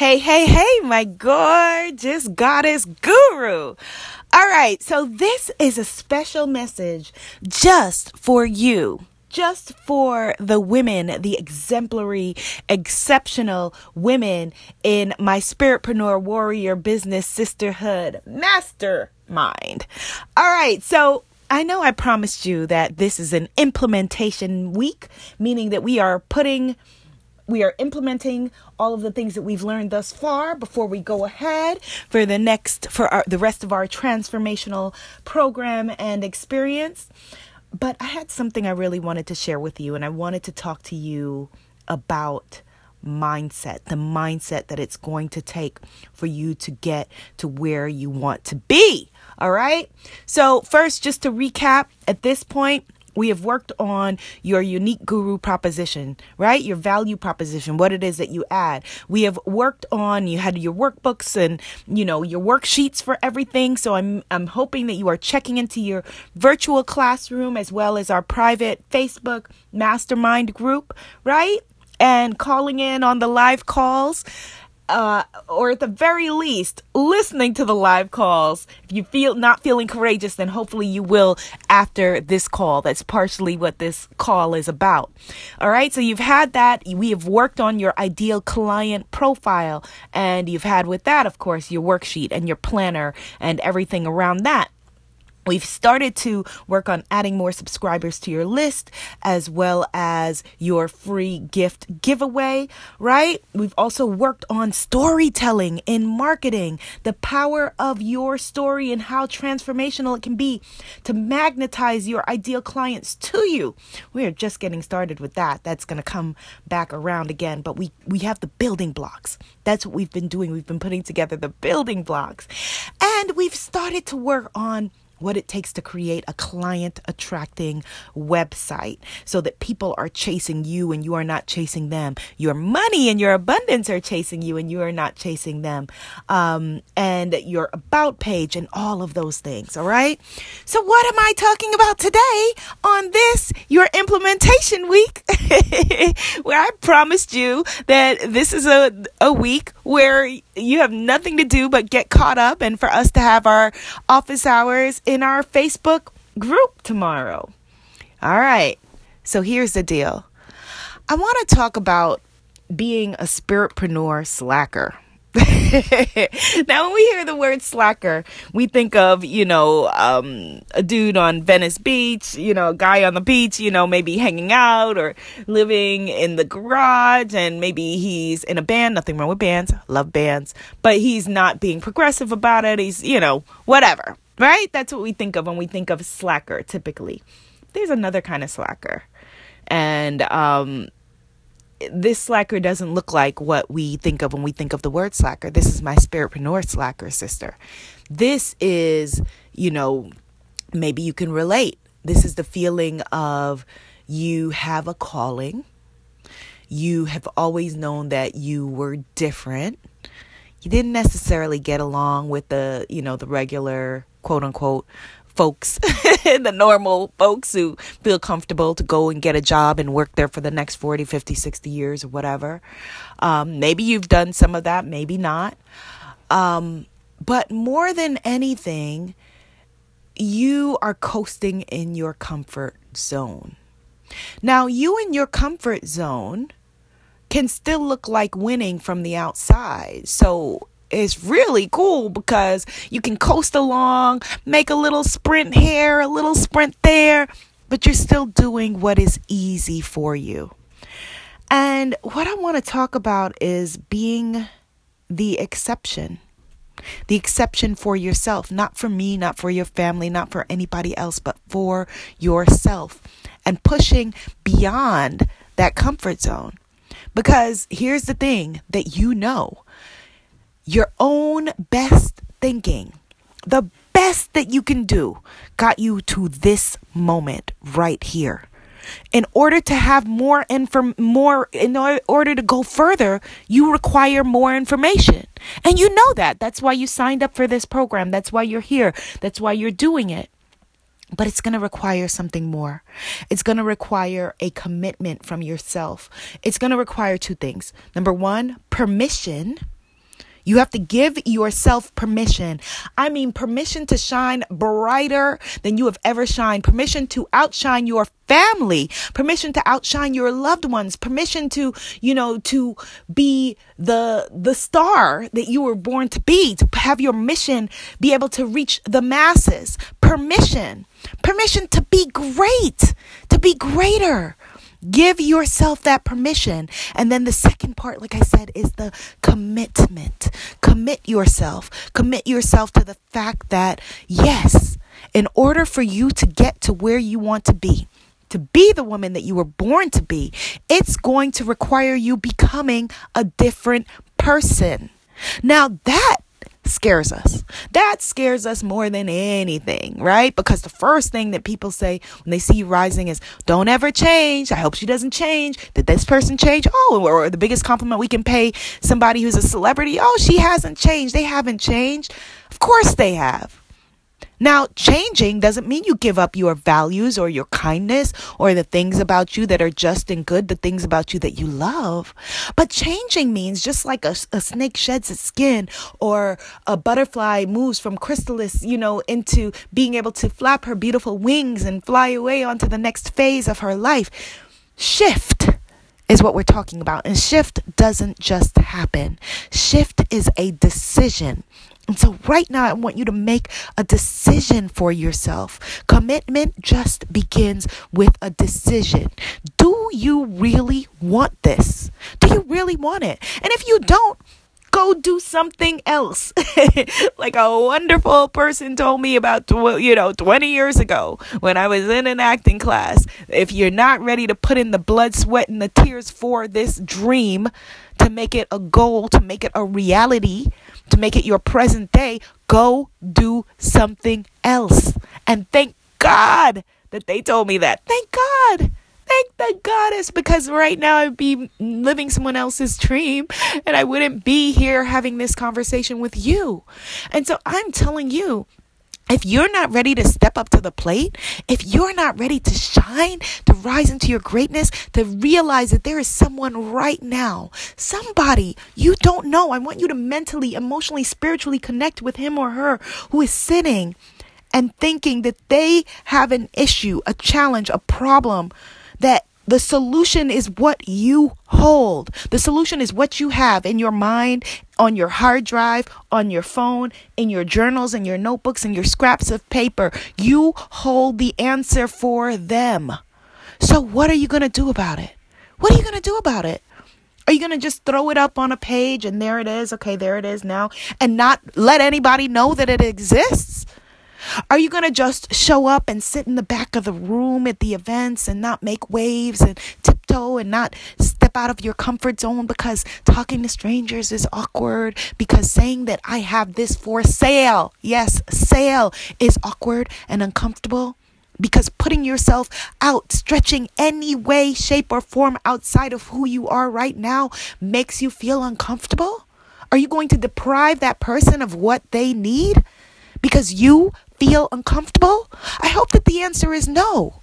Hey, hey, hey, my gorgeous goddess guru. All right, so this is a special message just for you. Just for the women, the exemplary, exceptional women in my Spiritpreneur Warrior Business Sisterhood Mastermind. All right, so I know I promised you that this is an implementation week, meaning that we are putting we are implementing all of the things that we've learned thus far before we go ahead for the next for our, the rest of our transformational program and experience. But i had something i really wanted to share with you and i wanted to talk to you about mindset the mindset that it's going to take for you to get to where you want to be all right? So first just to recap at this point we have worked on your unique guru proposition, right? Your value proposition, what it is that you add. We have worked on you had your workbooks and you know your worksheets for everything. So I'm I'm hoping that you are checking into your virtual classroom as well as our private Facebook mastermind group, right? And calling in on the live calls uh, or at the very least, listening to the live calls. If you feel not feeling courageous, then hopefully you will after this call. That's partially what this call is about. All right. So you've had that. We have worked on your ideal client profile, and you've had with that, of course, your worksheet and your planner and everything around that. We've started to work on adding more subscribers to your list as well as your free gift giveaway, right? We've also worked on storytelling in marketing, the power of your story and how transformational it can be to magnetize your ideal clients to you. We are just getting started with that. That's going to come back around again, but we we have the building blocks. That's what we've been doing. We've been putting together the building blocks. And we've started to work on what it takes to create a client attracting website so that people are chasing you and you are not chasing them. Your money and your abundance are chasing you and you are not chasing them. Um, and your about page and all of those things. All right. So, what am I talking about today on this, your implementation week, where I promised you that this is a, a week where you have nothing to do but get caught up and for us to have our office hours in our Facebook group tomorrow. All right. So here's the deal. I want to talk about being a spiritpreneur slacker. now, when we hear the word slacker, we think of, you know, um, a dude on Venice Beach, you know, a guy on the beach, you know, maybe hanging out or living in the garage, and maybe he's in a band. Nothing wrong with bands, love bands, but he's not being progressive about it. He's, you know, whatever, right? That's what we think of when we think of slacker typically. There's another kind of slacker. And, um, this slacker doesn't look like what we think of when we think of the word slacker. This is my spiritpreneur slacker sister. This is, you know, maybe you can relate. This is the feeling of you have a calling. You have always known that you were different. You didn't necessarily get along with the, you know, the regular quote unquote folks, the normal folks who feel comfortable to go and get a job and work there for the next 40, 50, 60 years or whatever. Um, maybe you've done some of that, maybe not. Um, but more than anything, you are coasting in your comfort zone. Now, you in your comfort zone can still look like winning from the outside. So it's really cool because you can coast along, make a little sprint here, a little sprint there, but you're still doing what is easy for you. And what I want to talk about is being the exception. The exception for yourself, not for me, not for your family, not for anybody else, but for yourself. And pushing beyond that comfort zone. Because here's the thing that you know your own best thinking, the best that you can do, got you to this moment right here. In order to have more inform more in order to go further, you require more information. And you know that. That's why you signed up for this program. That's why you're here. That's why you're doing it. But it's going to require something more. It's going to require a commitment from yourself. It's going to require two things. Number one, permission You have to give yourself permission. I mean, permission to shine brighter than you have ever shined, permission to outshine your family, permission to outshine your loved ones, permission to, you know, to be the the star that you were born to be, to have your mission be able to reach the masses. Permission. Permission to be great, to be greater. Give yourself that permission. And then the second part, like I said, is the commitment. Commit yourself. Commit yourself to the fact that, yes, in order for you to get to where you want to be, to be the woman that you were born to be, it's going to require you becoming a different person. Now, that scares us. That scares us more than anything, right? Because the first thing that people say when they see you rising is, don't ever change. I hope she doesn't change. Did this person change? Oh, or the biggest compliment we can pay somebody who's a celebrity, oh, she hasn't changed. They haven't changed. Of course they have. Now, changing doesn't mean you give up your values or your kindness or the things about you that are just and good, the things about you that you love. But changing means just like a, a snake sheds its skin or a butterfly moves from chrysalis, you know, into being able to flap her beautiful wings and fly away onto the next phase of her life. Shift is what we're talking about. And shift doesn't just happen. Shift is a decision. And so, right now, I want you to make a decision for yourself. Commitment just begins with a decision. Do you really want this? Do you really want it? And if you don't, go do something else. like a wonderful person told me about, you know, 20 years ago when I was in an acting class. If you're not ready to put in the blood, sweat, and the tears for this dream, to make it a goal, to make it a reality, to make it your present day, go do something else. And thank God that they told me that. Thank God. Thank the goddess because right now I'd be living someone else's dream and I wouldn't be here having this conversation with you. And so I'm telling you, if you're not ready to step up to the plate, if you're not ready to shine, to rise into your greatness, to realize that there is someone right now, somebody you don't know, I want you to mentally, emotionally, spiritually connect with him or her who is sitting and thinking that they have an issue, a challenge, a problem that the solution is what you hold. The solution is what you have in your mind, on your hard drive, on your phone, in your journals, in your notebooks, in your scraps of paper. You hold the answer for them. So, what are you going to do about it? What are you going to do about it? Are you going to just throw it up on a page and there it is? Okay, there it is now, and not let anybody know that it exists? Are you going to just show up and sit in the back of the room at the events and not make waves and tiptoe and not step out of your comfort zone because talking to strangers is awkward? Because saying that I have this for sale, yes, sale is awkward and uncomfortable? because putting yourself out, stretching any way, shape, or form outside of who you are right now makes you feel uncomfortable? Are you going to deprive that person of what they need because you feel uncomfortable? I hope that the answer is no.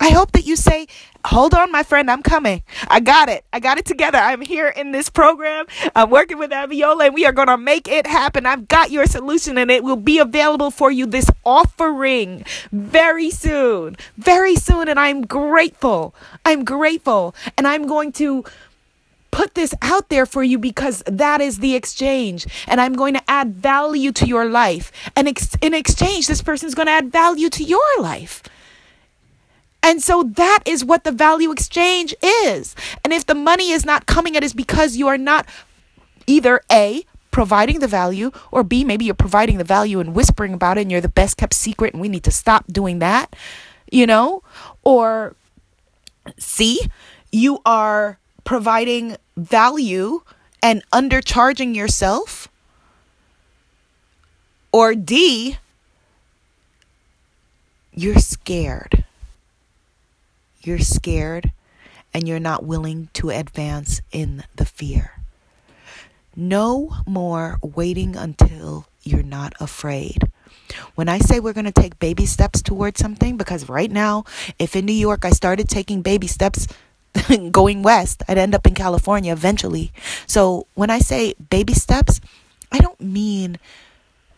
I hope that you say, Hold on, my friend, I'm coming. I got it. I got it together. I'm here in this program. I'm working with Abiola, and we are going to make it happen. I've got your solution, and it will be available for you this offering very soon. Very soon. And I'm grateful. I'm grateful. And I'm going to put this out there for you because that is the exchange. And I'm going to add value to your life. And ex- in exchange, this person is going to add value to your life. And so that is what the value exchange is. And if the money is not coming, it is because you are not either A, providing the value, or B, maybe you're providing the value and whispering about it and you're the best kept secret and we need to stop doing that, you know? Or C, you are providing value and undercharging yourself? Or D, you're scared. You're scared and you're not willing to advance in the fear. No more waiting until you're not afraid. When I say we're going to take baby steps towards something, because right now, if in New York I started taking baby steps, going west, I'd end up in California eventually. So when I say baby steps, I don't mean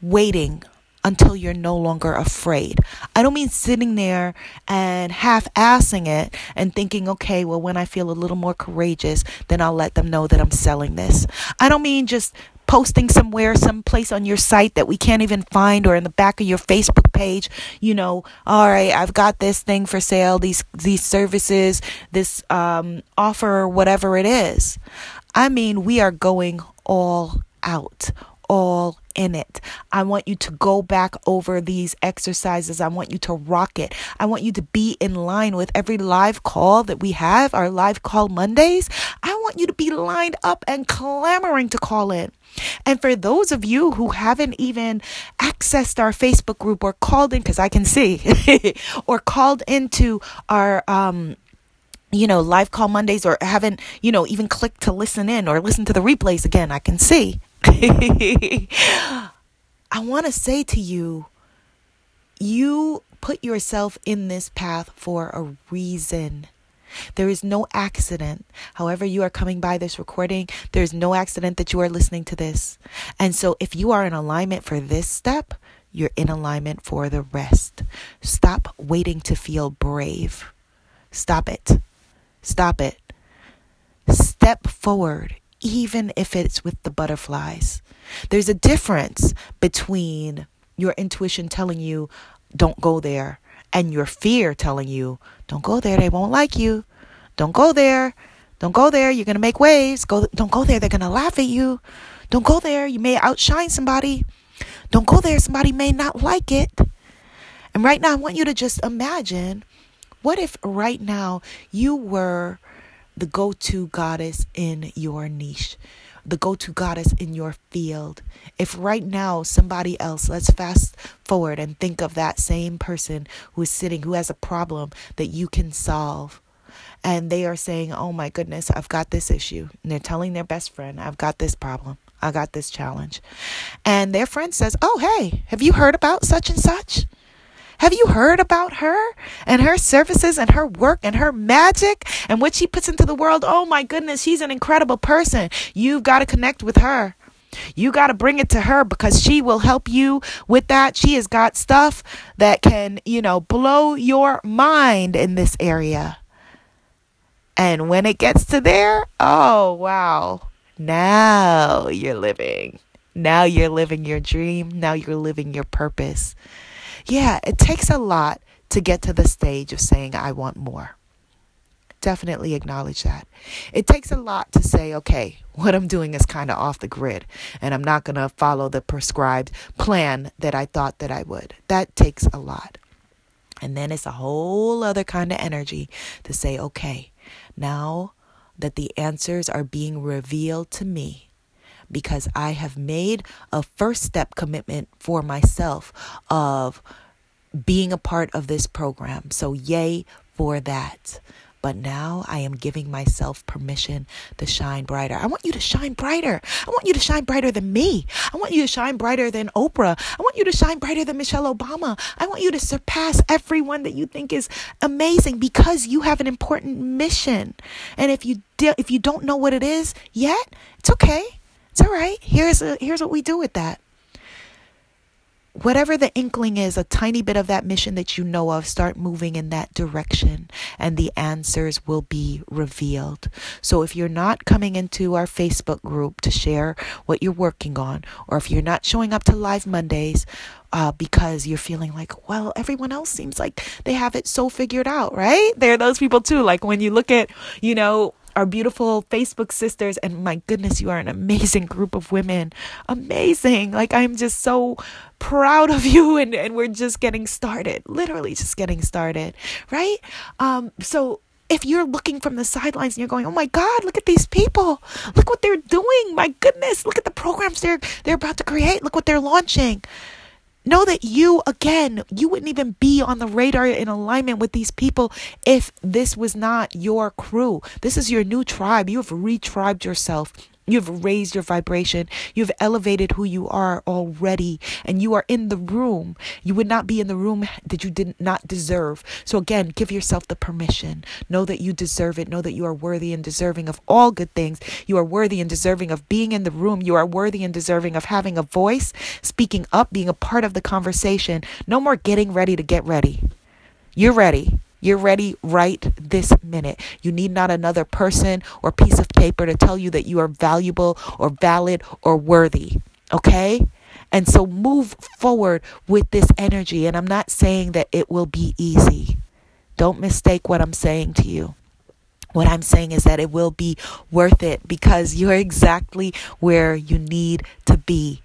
waiting until you're no longer afraid. I don't mean sitting there and half assing it and thinking, okay, well, when I feel a little more courageous, then I'll let them know that I'm selling this. I don't mean just posting somewhere, someplace on your site that we can't even find or in the back of your Facebook page, you know, all right, I've got this thing for sale, these these services, this um, offer whatever it is. I mean, we are going all out, all in it. I want you to go back over these exercises. I want you to rock it. I want you to be in line with every live call that we have, our live call Mondays. I want you to be lined up and clamoring to call in. And for those of you who haven't even accessed our Facebook group or called in, because I can see, or called into our um, you know, live call Mondays or haven't, you know, even clicked to listen in or listen to the replays again, I can see. I want to say to you, you put yourself in this path for a reason. There is no accident. However, you are coming by this recording, there is no accident that you are listening to this. And so, if you are in alignment for this step, you're in alignment for the rest. Stop waiting to feel brave. Stop it. Stop it. Step forward even if it's with the butterflies. There's a difference between your intuition telling you, don't go there, and your fear telling you, don't go there, they won't like you. Don't go there. Don't go there, you're going to make waves. Go don't go there, they're going to laugh at you. Don't go there, you may outshine somebody. Don't go there, somebody may not like it. And right now I want you to just imagine what if right now you were the go to goddess in your niche, the go to goddess in your field. If right now somebody else, let's fast forward and think of that same person who is sitting, who has a problem that you can solve. And they are saying, Oh my goodness, I've got this issue. And they're telling their best friend, I've got this problem. I got this challenge. And their friend says, Oh, hey, have you heard about such and such? Have you heard about her and her services and her work and her magic and what she puts into the world? Oh my goodness, she's an incredible person. You've got to connect with her. You got to bring it to her because she will help you with that. She has got stuff that can, you know, blow your mind in this area. And when it gets to there, oh, wow. Now you're living. Now you're living your dream. Now you're living your purpose yeah, it takes a lot to get to the stage of saying, I want more. Definitely acknowledge that. It takes a lot to say, okay, what I'm doing is kind of off the grid and I'm not going to follow the prescribed plan that I thought that I would. That takes a lot. And then it's a whole other kind of energy to say, okay, now that the answers are being revealed to me, because I have made a first step commitment for myself of being a part of this program. So, yay for that. But now I am giving myself permission to shine brighter. I want you to shine brighter. I want you to shine brighter than me. I want you to shine brighter than Oprah. I want you to shine brighter than Michelle Obama. I want you to surpass everyone that you think is amazing because you have an important mission. And if you de- if you don't know what it is yet, it's okay. It's all right. Here's a, here's what we do with that. Whatever the inkling is, a tiny bit of that mission that you know of, start moving in that direction and the answers will be revealed. So if you're not coming into our Facebook group to share what you're working on, or if you're not showing up to Live Mondays, uh, because you're feeling like, well, everyone else seems like they have it so figured out, right? There are those people too. Like when you look at, you know, our beautiful Facebook sisters. And my goodness, you are an amazing group of women. Amazing. Like, I'm just so proud of you. And, and we're just getting started, literally just getting started, right? Um, so, if you're looking from the sidelines and you're going, "Oh my God, look at these people! Look what they're doing! My goodness, look at the programs they're they're about to create! Look what they're launching!" Know that you, again, you wouldn't even be on the radar in alignment with these people if this was not your crew. This is your new tribe. You have retribed yourself You've raised your vibration. You've elevated who you are already. And you are in the room. You would not be in the room that you did not deserve. So, again, give yourself the permission. Know that you deserve it. Know that you are worthy and deserving of all good things. You are worthy and deserving of being in the room. You are worthy and deserving of having a voice, speaking up, being a part of the conversation. No more getting ready to get ready. You're ready. You're ready right this minute. You need not another person or piece of paper to tell you that you are valuable or valid or worthy. Okay? And so move forward with this energy. And I'm not saying that it will be easy. Don't mistake what I'm saying to you. What I'm saying is that it will be worth it because you're exactly where you need to be.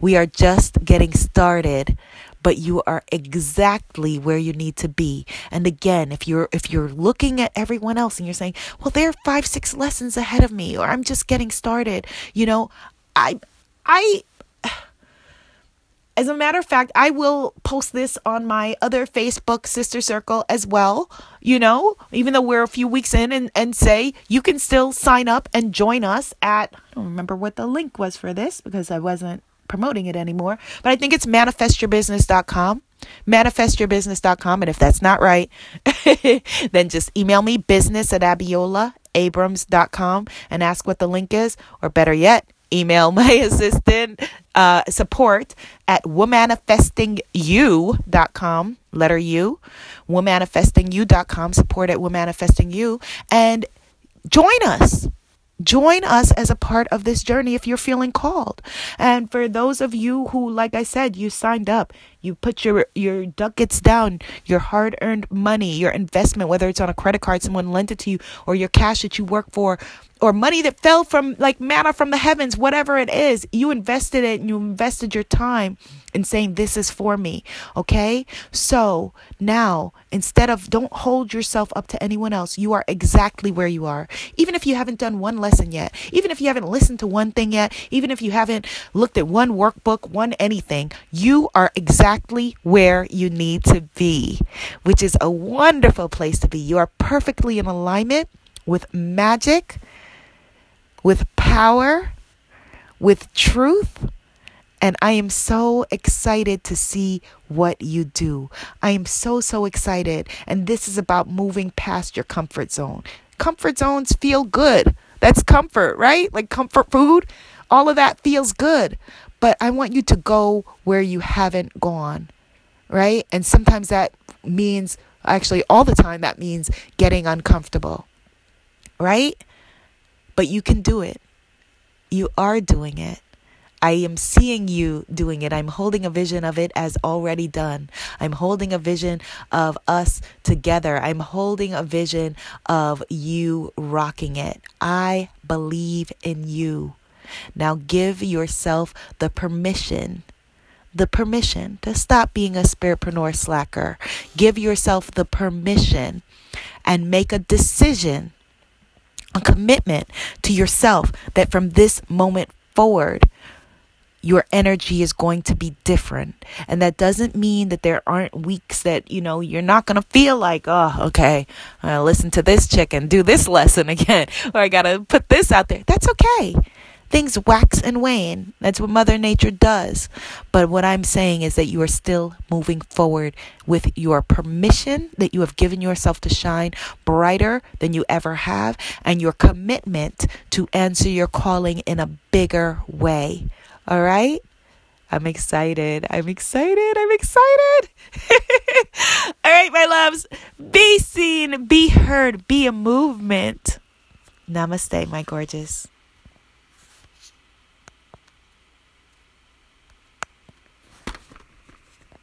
We are just getting started but you are exactly where you need to be. And again, if you're if you're looking at everyone else and you're saying, "Well, they're 5 6 lessons ahead of me or I'm just getting started." You know, I I as a matter of fact, I will post this on my other Facebook sister circle as well, you know, even though we're a few weeks in and, and say you can still sign up and join us at, I don't remember what the link was for this because I wasn't promoting it anymore, but I think it's manifestyourbusiness.com. Manifestyourbusiness.com. And if that's not right, then just email me business at abiolaabrams.com and ask what the link is. Or better yet, email my assistant uh, support at womanifestingyou.com, letter U, womanifestingyou.com, support at womanifestingyou, and join us. Join us as a part of this journey if you're feeling called. And for those of you who, like I said, you signed up, you put your your ducats down, your hard-earned money, your investment, whether it's on a credit card, someone lent it to you, or your cash that you work for, or money that fell from like manna from the heavens, whatever it is, you invested it and you invested your time in saying, This is for me. Okay? So now, instead of don't hold yourself up to anyone else, you are exactly where you are. Even if you haven't done one lesson yet, even if you haven't listened to one thing yet, even if you haven't looked at one workbook, one anything, you are exactly where you need to be, which is a wonderful place to be. You are perfectly in alignment with magic with power, with truth. And I am so excited to see what you do. I am so, so excited. And this is about moving past your comfort zone. Comfort zones feel good. That's comfort, right? Like comfort food. All of that feels good. But I want you to go where you haven't gone, right? And sometimes that means, actually, all the time, that means getting uncomfortable, right? But you can do it. You are doing it. I am seeing you doing it. I'm holding a vision of it as already done. I'm holding a vision of us together. I'm holding a vision of you rocking it. I believe in you. Now give yourself the permission the permission to stop being a spiritpreneur slacker. Give yourself the permission and make a decision a commitment to yourself that from this moment forward, your energy is going to be different. And that doesn't mean that there aren't weeks that, you know, you're not going to feel like, oh, okay, I listen to this chick and do this lesson again, or I got to put this out there. That's okay things wax and wane. That's what Mother Nature does. But what I'm saying is that you are still moving forward with your permission that you have given yourself to shine brighter than you ever have, and your commitment to answer your calling in a bigger way. All right? I'm excited. I'm excited. I'm excited. All right, my loves. Be seen, be heard, be a movement. Namaste, my gorgeous.